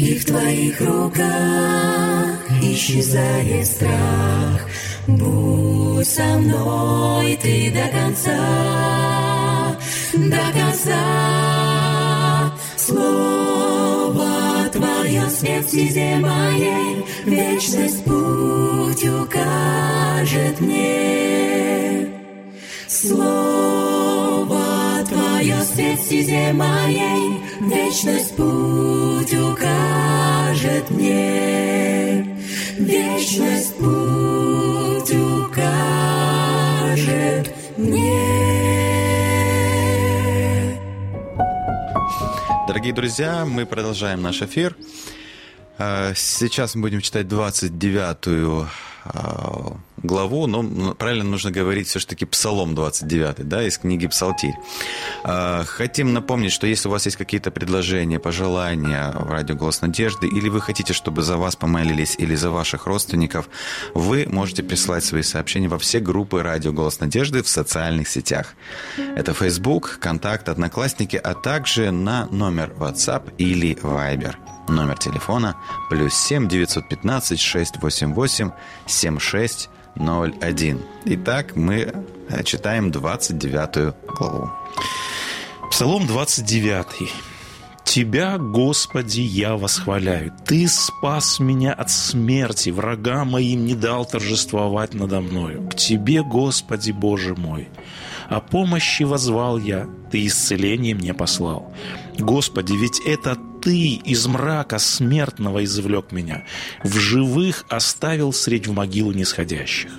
И в Твоих руках исчезает страх. Будь со мной Ты до конца, до конца. Слово Твое свет стезе моей, Вечность путь укажет мне. Слово Твое свет стезе моей, Вечность путь Дорогие друзья, мы продолжаем наш эфир. Э, Сейчас мы будем читать 29-ю э, главу, но правильно нужно говорить все-таки Псалом 29, да, из книги Псалтирь. Э, Хотим напомнить, что если у вас есть какие-то предложения, пожелания в радио «Голос надежды», или вы хотите, чтобы за вас помолились, или за ваших родственников, вы можете присылать свои сообщения во все группы радио «Голос надежды» в социальных сетях. Это Facebook, Контакт, Одноклассники, а также на номер WhatsApp или Viber. Номер телефона плюс 7 915 688 7601. Итак, мы э, читаем 29 главу. Псалом 29. Тебя, Господи, я восхваляю. Ты спас меня от смерти, врага моим не дал торжествовать надо мною. К Тебе, Господи, Боже мой, о помощи возвал я, Ты исцеление мне послал. Господи, ведь это Ты из мрака смертного извлек меня, в живых оставил средь в могилу нисходящих.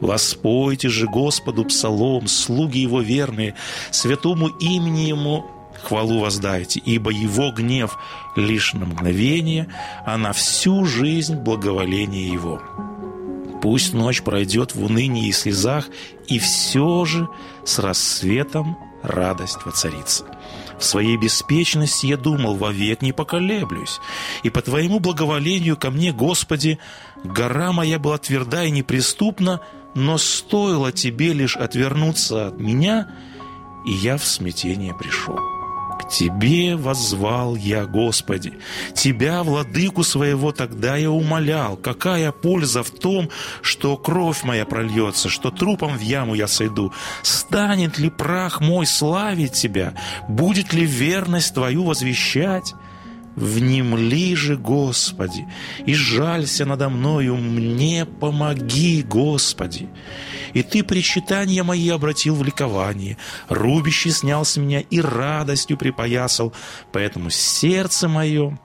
Воспойте же Господу псалом, слуги Его верные, святому имени Ему хвалу воздайте, ибо Его гнев лишь на мгновение, а на всю жизнь благоволение Его. Пусть ночь пройдет в унынии и слезах, и все же с рассветом радость воцарится. В своей беспечности я думал, вовек не поколеблюсь. И по Твоему благоволению ко мне, Господи, гора моя была тверда и неприступна, но стоило Тебе лишь отвернуться от меня, и я в смятение пришел. Тебе воззвал я, Господи, Тебя, владыку своего, тогда я умолял, какая польза в том, что кровь моя прольется, что трупом в яму я сойду. Станет ли прах мой славить Тебя? Будет ли верность Твою возвещать? Внемли же, Господи, и жалься надо мною, мне помоги, Господи. И Ты причитания мои обратил в ликование, рубище снял с меня и радостью припоясал, поэтому сердце мое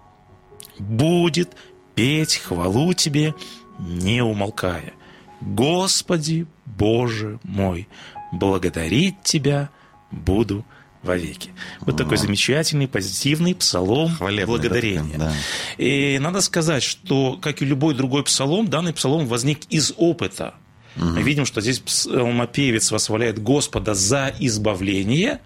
будет петь хвалу Тебе, не умолкая. Господи, Боже мой, благодарить Тебя буду вовеки. Вот такой замечательный, позитивный псалом Хвалебный, благодарения. да, И надо сказать, что, как и любой другой псалом, данный псалом возник из опыта. Мы видим, что здесь псалмопевец восхваляет Господа за избавление.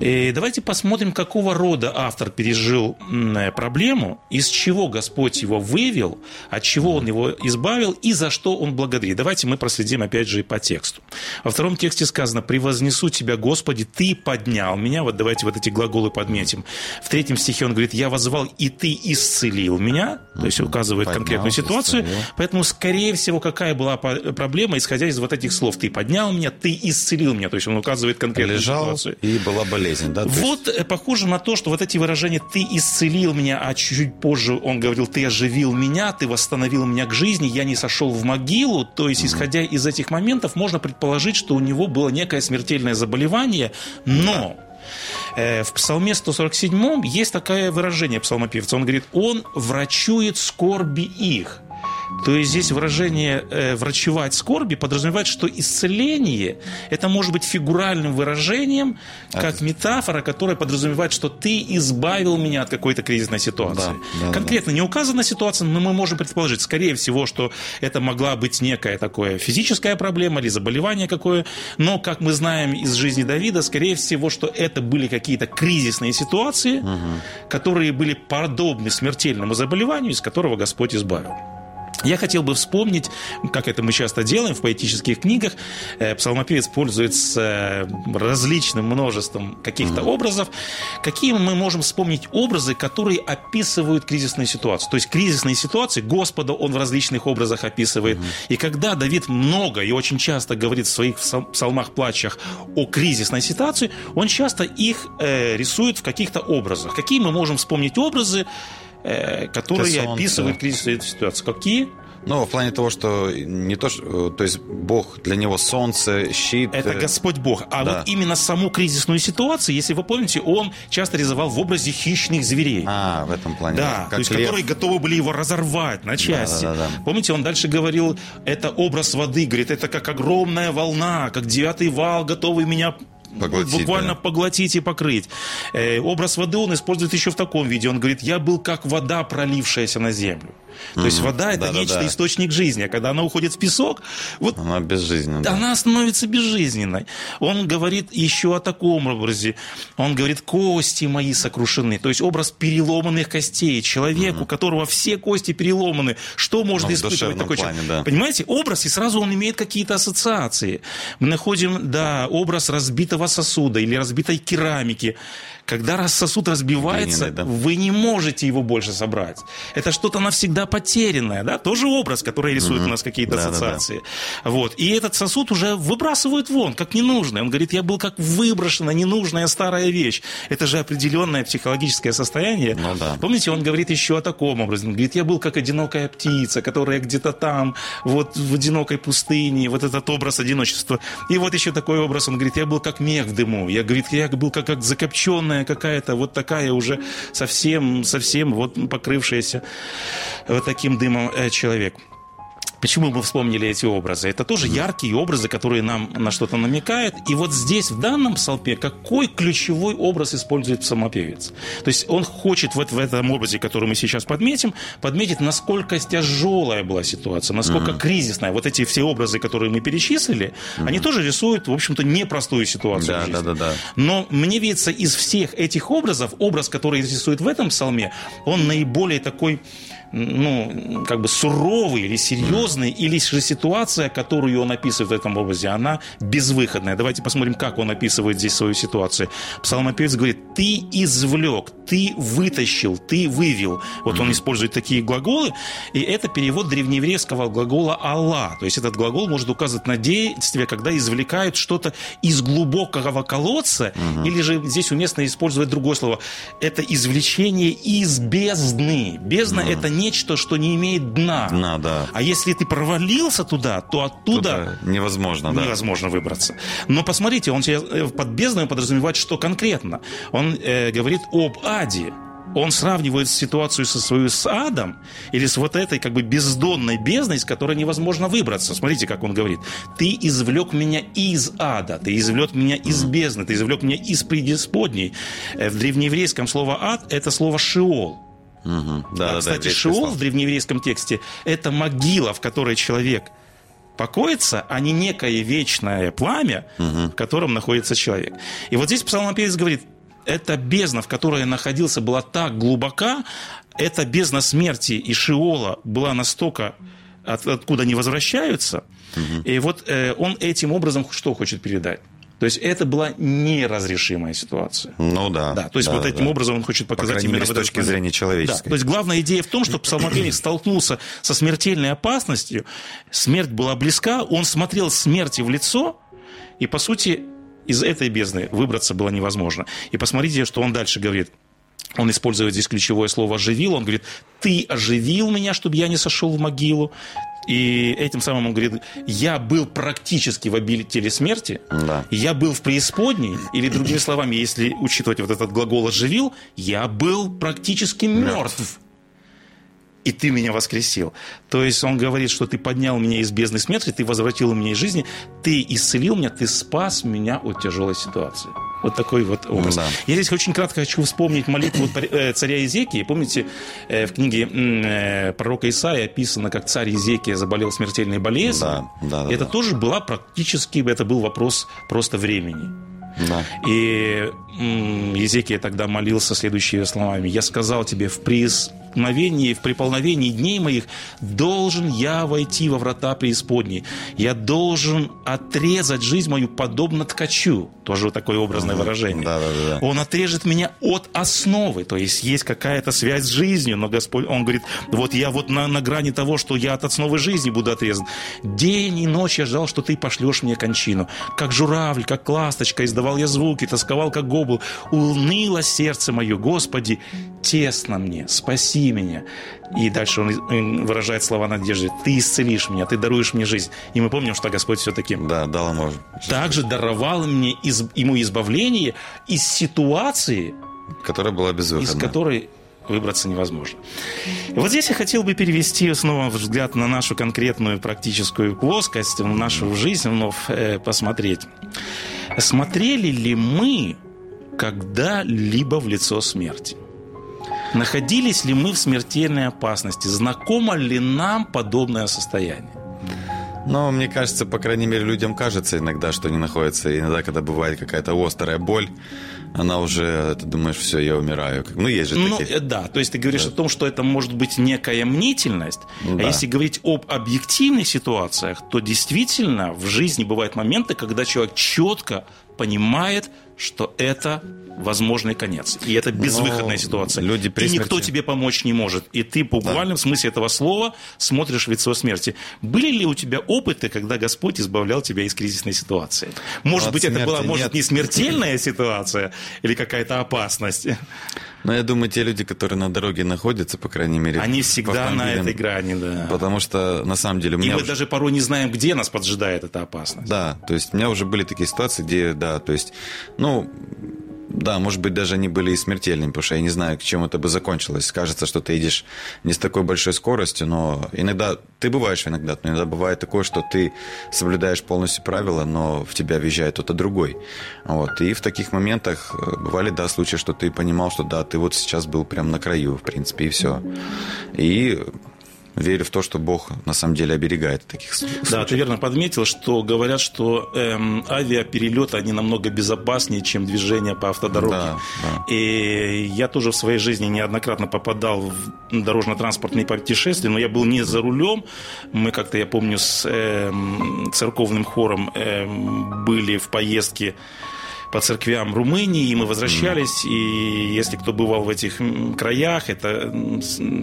И давайте посмотрим, какого рода автор пережил м, проблему, из чего Господь его вывел, от чего он его избавил и за что он благодарит. Давайте мы проследим опять же и по тексту. Во втором тексте сказано «Превознесу тебя, Господи, ты поднял меня». Вот давайте вот эти глаголы подметим. В третьем стихе он говорит «Я возвал, и ты исцелил меня». То есть указывает Поднял, конкретную ситуацию. исцелил. Поэтому, скорее всего, какая была по- проблема, исходя из вот этих слов «ты поднял меня», «ты исцелил меня». То есть он указывает конкретную Лежал, ситуацию. и была болезнь, да? То есть- Вот э, похоже на то, что вот эти выражения «ты исцелил меня», а чуть позже он говорил «ты оживил меня», «ты восстановил меня к жизни», «я не сошел в могилу». То есть, исходя из этих моментов, можно предположить, что у него было некое смертельное заболевание, но... э, В Псалме 147 есть такое выражение псалмопевца. Он говорит, он врачует скорби их. То есть здесь выражение э, «врачевать скорби» подразумевает, что исцеление – это может быть фигуральным выражением, как метафора, которая подразумевает, что ты избавил меня от какой-то кризисной ситуации. Да, да, Конкретно не указана ситуация, но мы можем предположить, скорее всего, что это могла быть некая такое физическая проблема или заболевание какое, но, как мы знаем из жизни Давида, скорее всего, что это были какие-то кризисные ситуации, которые были подобны смертельному заболеванию, из которого Господь избавил. Я хотел бы вспомнить, как это мы часто делаем в поэтических книгах, э, псалмопевец пользуется э, различным множеством каких-то образов. Какие мы можем вспомнить образы, которые описывают кризисные ситуации? То есть кризисные ситуации Господа он в различных образах описывает. И когда Давид много и очень часто говорит в своих псал- псалмах-плачах о кризисной ситуации, он часто их э, рисует в каких-то образах. Какие мы можем вспомнить образы, которые Это солнце. описывают кризисную ситуацию? Какие? Ну, в плане того, что не то, что, то есть Бог для него солнце, щит. Это э, Господь Бог. А да. вот именно саму кризисную ситуацию, если вы помните, он часто рисовал в образе хищных зверей. А, в этом плане. Да, как то есть лев. которые готовы были его разорвать на части. да, да, да. Помните, он дальше говорил, это образ воды, говорит, это как огромная волна, как девятый вал, готовый меня Поглотить, буквально да. поглотить и покрыть. Э, образ воды он использует еще в таком виде. Он говорит, я был как вода, пролившаяся на землю. То есть вода это Да-да-да. нечто источник жизни, а когда она уходит в песок, вот Она безжизненная. да. она становится безжизненной. Он говорит еще о таком образе. Он говорит, кости мои сокрушены. То есть образ переломанных костей. Человек, у которого все кости переломаны. Что может Ну, в испытывать такой плане, человек? да. Понимаете, образ, и сразу он имеет какие-то ассоциации. Мы находим, да, образ разбитого сосуда или разбитой керамики. Когда раз сосуд разбивается, Глиняный, да. вы не можете его больше собрать. Это что-то навсегда потерянное, да? Тоже образ, который рисует у нас какие-то Да-да-да. ассоциации. Вот. И этот сосуд уже выбрасывают вон, как ненужный. Он говорит, я был как выброшена ненужная старая вещь. Это же определенное психологическое состояние. Ну да. Помните, он говорит еще о таком образе. Он говорит, я был как одинокая птица, которая где-то там, вот в одинокой пустыне, вот этот образ одиночества. И вот еще такой образ, он говорит, я был как мех в дыму. Я, говорит, я был как, как закопченная какая-то, вот такая уже совсем, совсем вот покрывшаяся вот таким дымом э, человек. Почему мы вспомнили эти образы? Это тоже яркие образы, которые нам на что-то намекают. И вот здесь, в данном псалме, какой ключевой образ использует псалмопевец? То есть он хочет вот в этом образе, который мы сейчас подметим, подметить, насколько тяжелая была ситуация, насколько кризисная. Вот эти все образы, которые мы перечислили, они тоже рисуют, в общем-то, непростую ситуацию в Да, жизни. да, да, да. Но мне видится, из всех этих образов, образ, который рисует в этом псалме, он наиболее такой, ну, как бы суровый или серьезный, или же ситуация, которую он описывает в этом образе, она безвыходная. Давайте посмотрим, как он описывает здесь свою ситуацию. Псалмопевец говорит, ты извлек, ты вытащил, ты вывел. Вот он использует такие глаголы, и это перевод древнееврейского глагола «Алла». То есть этот глагол может указывать на действие, когда извлекают что-то из глубокого колодца, или же здесь уместно использовать другое слово. Это извлечение из бездны. Бездна – это нечто, что не имеет дна. Дна, да. А если ты провалился туда, то оттуда Туда невозможно, да. невозможно выбраться. Но посмотрите, он э, под бездной подразумевает, что конкретно. Он э, говорит об аде. Он сравнивает ситуацию со свою с адом или с вот этой как бы бездонной бездной, из которой невозможно выбраться. Смотрите, как он говорит. Ты извлек меня из ада, ты извлек меня из бездны, ты извлек меня из преисподней. Э, В древнееврейском слово ад – это слово «шиол». Мгм. Да, А, да, да, Кстати, Шиол слово. в древнееврейском тексте – это могила, в которой человек покоится, а не некое вечное пламя, в котором находится человек. И вот здесь псалмопевец говорит, эта бездна, в которой я находился, была так глубока, эта бездна смерти и Шиола была настолько, от- откуда они возвращаются, и вот э, он этим образом что хочет передать? То есть это была неразрешимая ситуация. Ну да. Да, то есть да, вот этим да. образом он хочет По показать крайней именно мере, с точки плане. зрения Да, человеческой. то есть главная идея в том, что псалмопевец столкнулся со смертельной опасностью, смерть была близка, он смотрел смерти в лицо, и, по сути, из этой бездны выбраться было невозможно. И посмотрите, что он дальше говорит. Он использует здесь ключевое слово «оживил». Он говорит, ты оживил меня, чтобы я не сошел в могилу. И этим самым он говорит, я был практически в обители смерти, Да. я был в преисподней, или другими словами, если учитывать вот этот глагол «оживил», я был практически мертв. И ты меня воскресил. То есть он говорит, что ты поднял меня из бездны смерти, ты возвратил меня из жизни, ты исцелил меня, ты спас меня от тяжелой ситуации. Вот такой вот образ. Да. Я здесь очень кратко хочу вспомнить молитву э, царя Изекии. Помните, э, в книге э, пророка Исаия описано, как царь Изекия заболел смертельной болезнью. Да, да, да, Это да. тоже была практически, это был вопрос просто времени. Да. И Езекия тогда молился следующими словами. «Я сказал тебе, в преисполновении, в приполновении дней моих должен я войти во врата преисподней. Я должен отрезать жизнь мою подобно ткачу». Тоже вот такое образное выражение. Да, да, да. Он отрежет меня от основы, то есть есть какая-то связь с жизнью, но Господь, Он говорит, вот я вот на, на грани того, что я от основы жизни буду отрезан. День и ночь я ждал, что Ты пошлешь мне кончину. Как журавль, как ласточка, издавал я звуки, тосковал, как гобл. Уныло сердце мое, Господи, тесно мне, спаси меня. И дальше он выражает слова надежды. Ты исцелишь меня, ты даруешь мне жизнь. И мы помним, что Господь все-таки Да, дал ему. также даровал мне из- ему избавление из ситуации, Которая была из безвыходна. которой выбраться невозможно. И вот здесь я хотел бы перевести снова взгляд на нашу конкретную практическую плоскость, в нашу жизнь вновь э, посмотреть. Смотрели ли мы когда-либо в лицо смерти? Находились ли мы в смертельной опасности? Знакомо ли нам подобное состояние? Но мне кажется, по крайней мере, людям кажется иногда, что они находятся, иногда, когда бывает какая-то острая боль, она уже, ты думаешь, все, я умираю. Ну, есть же Ну, такие. э, да, то есть ты говоришь о том, что это может быть некая мнительность, Да. а если говорить об объективных ситуациях, то действительно в жизни бывают моменты, когда человек четко понимает, что это возможный конец. И это безвыходная ситуация. люди при и никто смерти- тебе помочь не может. И ты в буквальном смысле этого слова смотришь в лицо смерти. Были ли у тебя опыты, когда Господь избавлял тебя из кризисной ситуации? Может от быть, это была, может, нет. не смертельная ситуация или какая-то опасность. Но я думаю, те люди, которые на дороге находятся, по крайней мере... Они всегда на этой грани, да. Потому что, на самом деле, у И меня мы уже- даже порой не знаем, где нас поджидает эта опасность. Да, то есть у меня уже были такие ситуации, где, да, то есть, ну, да, может быть, даже они были и смертельными, потому что я не знаю, к чему это бы закончилось. Кажется, что ты едешь не с такой большой скоростью, но иногда, ты бываешь иногда, но иногда бывает такое, что ты соблюдаешь полностью правила, но в тебя въезжает кто-то другой. Вот. И в таких моментах э, бывали, да, случаи, что ты понимал, что да, ты вот сейчас был прям на краю, в принципе, и все. И верю в то, что Бог на самом деле оберегает таких случаев. Да, ты верно подметил, что говорят, что эм, авиаперелеты, они намного безопаснее, чем движение по автодороге. Да, да. И я тоже в своей жизни неоднократно попадал в дорожно-транспортные путешествия, но я был не за рулем. Мы как-то, я помню, с эм, церковным хором эм, были в поездке по церквям Румынии, и мы возвращались, и если кто бывал в этих краях, это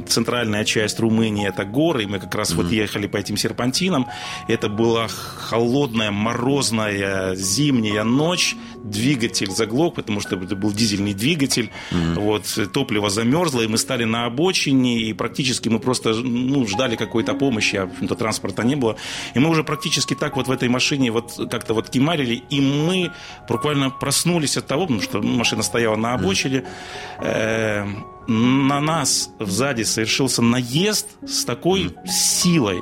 центральная часть Румынии, это горы, и мы как раз вот ехали по этим серпантинам, это была холодная, морозная зимняя ночь, двигатель заглох, потому что это был дизельный двигатель, вот, топливо замерзло, и мы стали на обочине, и практически мы просто ну, ждали какой-то помощи, а общем-то, транспорта не было, и мы уже практически так вот в этой машине вот как-то вот кимарили, и мы буквально проснулись от того, потому что машина стояла на обочине, э, на нас сзади совершился наезд с такой силой,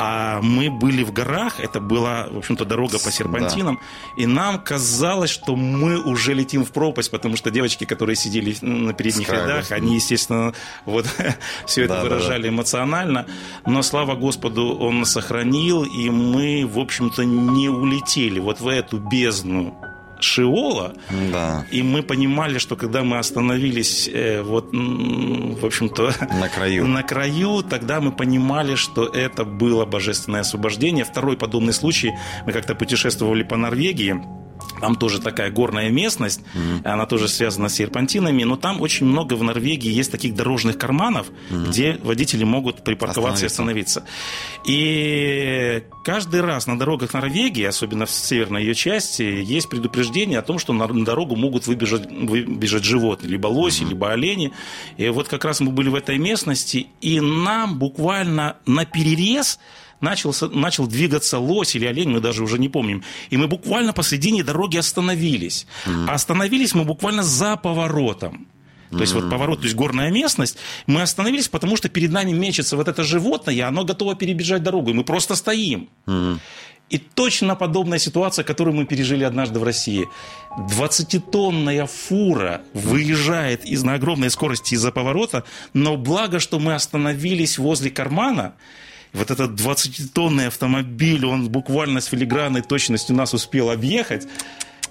А мы были в горах, это была, в общем-то, дорога по серпантинам, и нам казалось, что мы уже летим в пропасть, потому что девочки, которые сидели на передних С краю, рядах, да. они, естественно, вот все это Да, да, да. выражали эмоционально, но слава Господу, Он сохранил, и мы, в общем-то, не улетели вот в эту бездну Шиола, Да. и мы понимали, что когда мы остановились, э, вот, в общем-то, На краю. на краю, тогда мы понимали, что это было божественное освобождение. Второй подобный случай, мы как-то путешествовали по Норвегии, там тоже такая горная местность, она тоже связана с серпантинами, но там очень много в Норвегии есть таких дорожных карманов, где водители могут припарковаться и остановиться. И каждый раз на дорогах Норвегии, особенно в северной ее части, есть предупреждение о том, что на дорогу могут выбежать, выбежать животные, либо лоси, либо олени. И вот как раз мы были в этой местности, и нам буквально на перерез начал, начал двигаться лось или олень, мы даже уже не помним. И мы буквально посредине дороги остановились. А остановились мы буквально за поворотом. То есть вот поворот, то есть горная местность, мы остановились, потому что перед нами мечется вот это животное, и оно готово перебежать дорогу, и мы просто стоим. И точно подобная ситуация, которую мы пережили однажды в России. 20-тонная фура выезжает из, на огромной скорости из-за поворота, но благо, что мы остановились возле кармана, вот этот 20-тонный автомобиль, он буквально с филигранной точностью нас успел объехать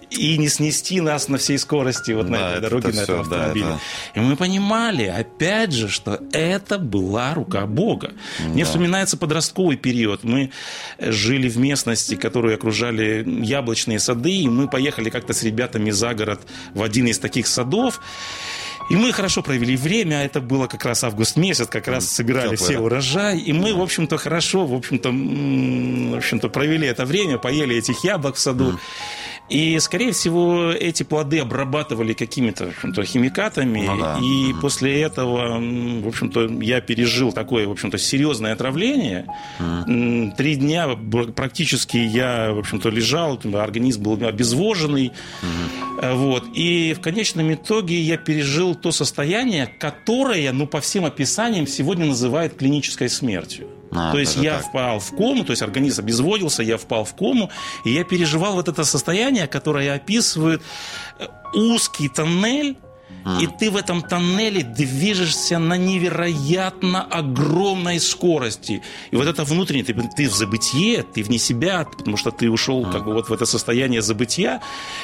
и не снести нас на всей скорости вот на Да, этой это дороге, на всё, этом да, автомобиле. это- И мы понимали, опять же, что это была рука Бога. Мне вспоминается подростковый период. Мы жили в местности, которую окружали яблочные сады, и мы поехали как-то с ребятами за город в один из таких садов. И мы хорошо провели время, это было как раз август месяц, как раз собирали Теплое, все урожай, и мы, в общем-то, хорошо, в общем-то, в общем-то, провели это время, поели этих яблок в саду. И, скорее всего, эти плоды обрабатывали какими-то химикатами. Ну да. И после этого, в общем-то, я пережил такое, в общем-то, серьезное отравление. М, Три дня практически я, в общем-то, лежал, организм был обезвоженный. Э, Вот. И в конечном итоге я пережил то состояние, которое, ну, по всем описаниям, сегодня называют клинической смертью. А, то есть я так. впал в кому, то есть организм обезводился, я впал в кому, и я переживал вот это состояние, которое описывает э, узкий тоннель, и ты в этом тоннеле движешься на невероятно огромной скорости. И вот это внутреннее, ты, ты в забытие, ты вне себя, потому что ты ушел как бы вот в это состояние забытия.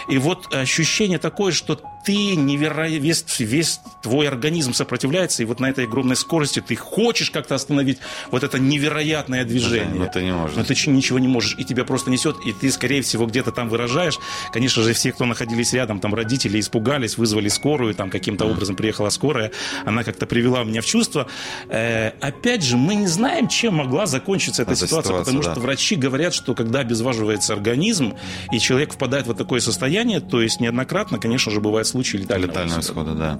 И вот ощущение такое, что ты невероятно, весь, весь твой организм сопротивляется, и вот на этой огромной скорости ты хочешь как-то остановить вот это невероятное движение. но ты не можешь. Но ты ничего не можешь, и тебя просто несет, и ты, скорее всего, где-то там выражаешь. Конечно же, все, кто находились рядом, там родители испугались, вызвали скорую, там каким-то образом приехала скорая, она как-то привела меня в чувство. Э, опять же, мы не знаем, чем могла закончиться эта Эта ситуация, ситуация, потому да. что врачи говорят, что когда обезваживается организм, и человек впадает в вот такое состояние, то есть неоднократно, конечно же, бывают случаи летального, Летального исхода. исхода,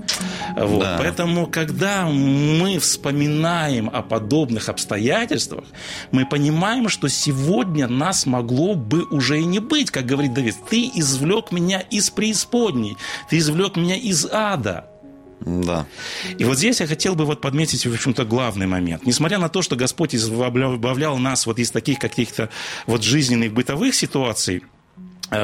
да. Вот. Да. Поэтому, когда мы вспоминаем о подобных обстоятельствах, мы понимаем, что сегодня нас могло бы уже и не быть, как говорит Давид. Ты извлек меня из преисподней, ты извлек меня из ада. Да. И вот здесь я хотел бы вот подметить, в общем-то, главный момент. Несмотря на то, что Господь избавлял нас вот из таких каких-то вот жизненных бытовых ситуаций,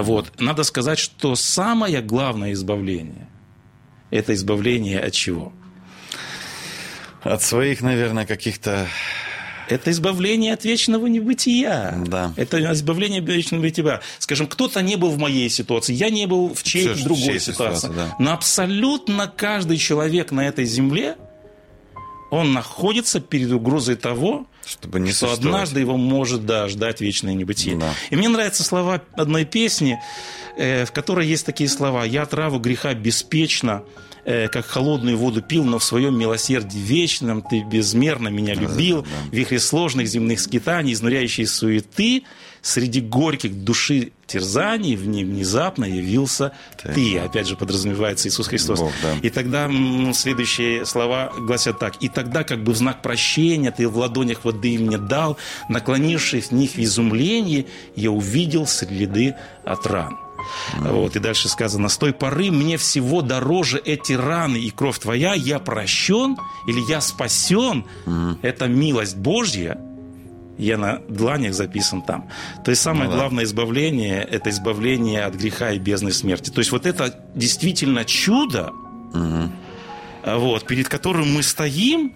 вот, надо сказать, что самое главное избавление – это избавление от чего? От своих, наверное, каких-то... Это избавление от вечного небытия. Да. Это избавление от вечного небытия. Скажем, кто-то не был в моей ситуации, я не был в чьей-то другой ситуации. ситуации, да. Но абсолютно каждый человек на этой земле, он находится перед угрозой того, Чтобы не что однажды его может да, ждать вечное небытие. Да. И мне нравятся слова одной песни, э, в которой есть такие слова «Я траву греха беспечно, как холодную воду пил, но в своем милосердии вечном ты безмерно меня любил, в вихре сложных земных скитаний, изнуряющей суеты, среди горьких души терзаний в ней внезапно явился Так. ты». Опять же подразумевается Иисус Христос. Бог, да. И тогда следующие слова гласят так. «И тогда, как бы в знак прощения, ты в ладонях воды мне дал, наклонившись в них в изумлении, я увидел следы от ран». Вот, и дальше сказано, с той поры мне всего дороже эти раны и кровь твоя, я прощен или я спасен. Это милость Божья, я на дланях записан там. То есть самое Ну да. главное избавление – это избавление от греха и бездны смерти. То есть вот это действительно чудо, а вот, перед которым мы стоим,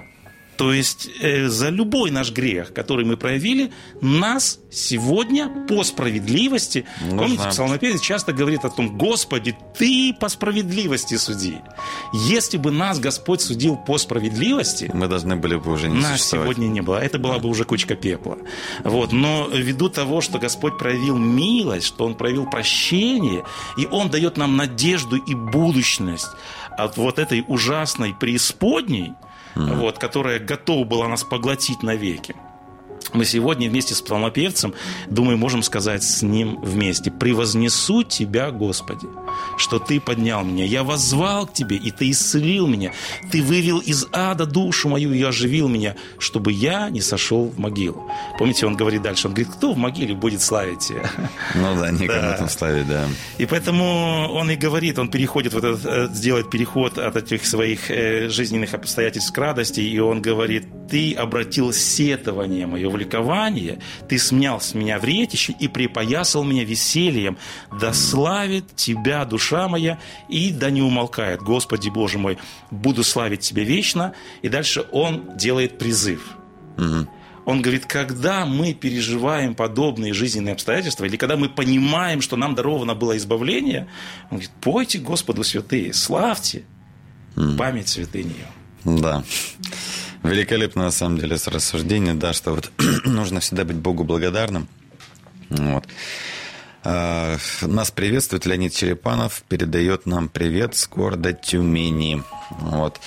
то есть э, за любой наш грех, который мы проявили, нас сегодня по справедливости, Нужно. помните, псалмопевец часто говорит о том, Господи, Ты по справедливости суди. Если бы нас Господь судил по справедливости, Мы должны были бы уже не нас сегодня не было. Это была бы уже кучка пепла. Вот. Но ввиду того, что Господь проявил милость, что Он проявил прощение, и Он дает нам надежду и будущность от вот этой ужасной преисподней, вот, которая готова была нас поглотить навеки. Мы сегодня вместе с псалмопевцем, думаю, можем сказать с ним вместе. «Превознесу Тебя, Господи, что Ты поднял меня. Я воззвал к Тебе, и Ты исцелил меня. Ты вывел из ада душу мою и оживил меня, чтобы я не сошел в могилу». Помните, он говорит дальше, он говорит, кто в могиле будет славить Тебя? Ну да, некому Да. там славить, да. И поэтому он и говорит, он переходит, вот этот, э, сделает переход от этих своих э, жизненных обстоятельств к радости, и он говорит, ты обратил сетование мое в ликование, ты смял с меня вретище и припоясал меня весельем, да славит тебя душа моя, и да не умолкает, Господи Боже мой, буду славить тебя вечно. И дальше он делает призыв. Он говорит, когда мы переживаем подобные жизненные обстоятельства, или когда мы понимаем, что нам даровано было избавление, он говорит, пойте Господу святые, славьте память святынь ее. Да. Великолепно, на самом деле, с рассуждения, да, что вот нужно всегда быть Богу благодарным. Вот. А, Нас приветствует Леонид Черепанов, передает нам привет с города Тюмени. Вот.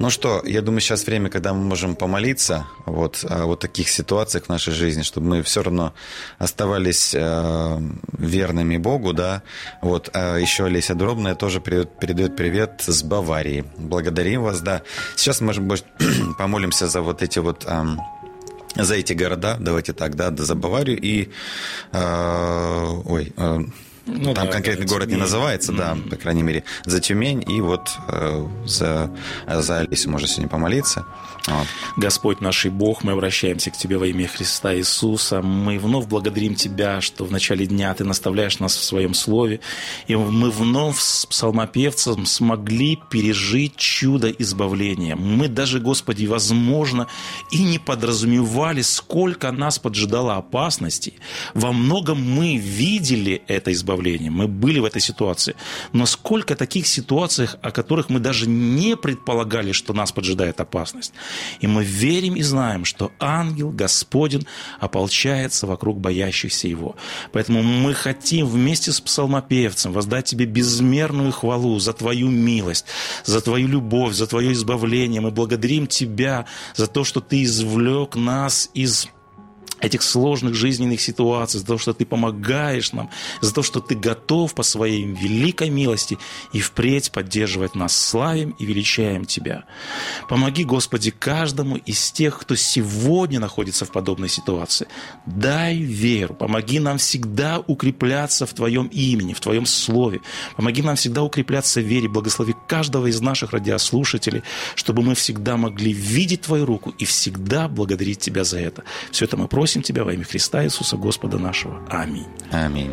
Ну что, я думаю, сейчас время, когда мы можем помолиться вот, о вот таких ситуациях в нашей жизни, чтобы мы все равно оставались э, верными Богу, да. Вот, а еще Олеся Дробная тоже передает, передает привет с Баварии. Благодарим вас, да. Сейчас мы, может, помолимся за вот эти вот... ам, за эти города, давайте так, да, за Баварию и, э, ой, э, Ну там да, конкретный да, город не Тюмень. называется, да, по крайней мере, за Тюмень и вот э, за, за Алису можно сегодня помолиться. Вот. Господь наш и Бог, мы обращаемся к Тебе во имя Христа Иисуса. Мы вновь благодарим Тебя, что в начале дня Ты наставляешь нас в Своем Слове. И мы вновь с псалмопевцем смогли пережить чудо избавления. Мы даже, Господи, возможно, и не подразумевали, сколько нас поджидало опасностей. Во многом мы видели это избавление, мы были в этой ситуации. Но сколько таких ситуаций, о которых мы даже не предполагали, что нас поджидает опасность. И мы верим и знаем, что ангел Господень ополчается вокруг боящихся его. Поэтому мы хотим вместе с псалмопевцем воздать тебе безмерную хвалу за твою милость, за твою любовь, за твое избавление. Мы благодарим тебя за то, что ты извлек нас из этих сложных жизненных ситуаций, за то, что ты помогаешь нам, за то, что ты готов по своей великой милости и впредь поддерживать нас. Славим и величаем Тебя. Помоги, Господи, каждому из тех, кто сегодня находится в подобной ситуации. Дай веру, помоги нам всегда укрепляться в Твоем имени, в Твоем Слове. Помоги нам всегда укрепляться в вере. Благослови каждого из наших радиослушателей, чтобы мы всегда могли видеть Твою руку и всегда благодарить Тебя за это. Все это мы просим Тебя во имя Христа Иисуса Господа нашего. Аминь. Аминь.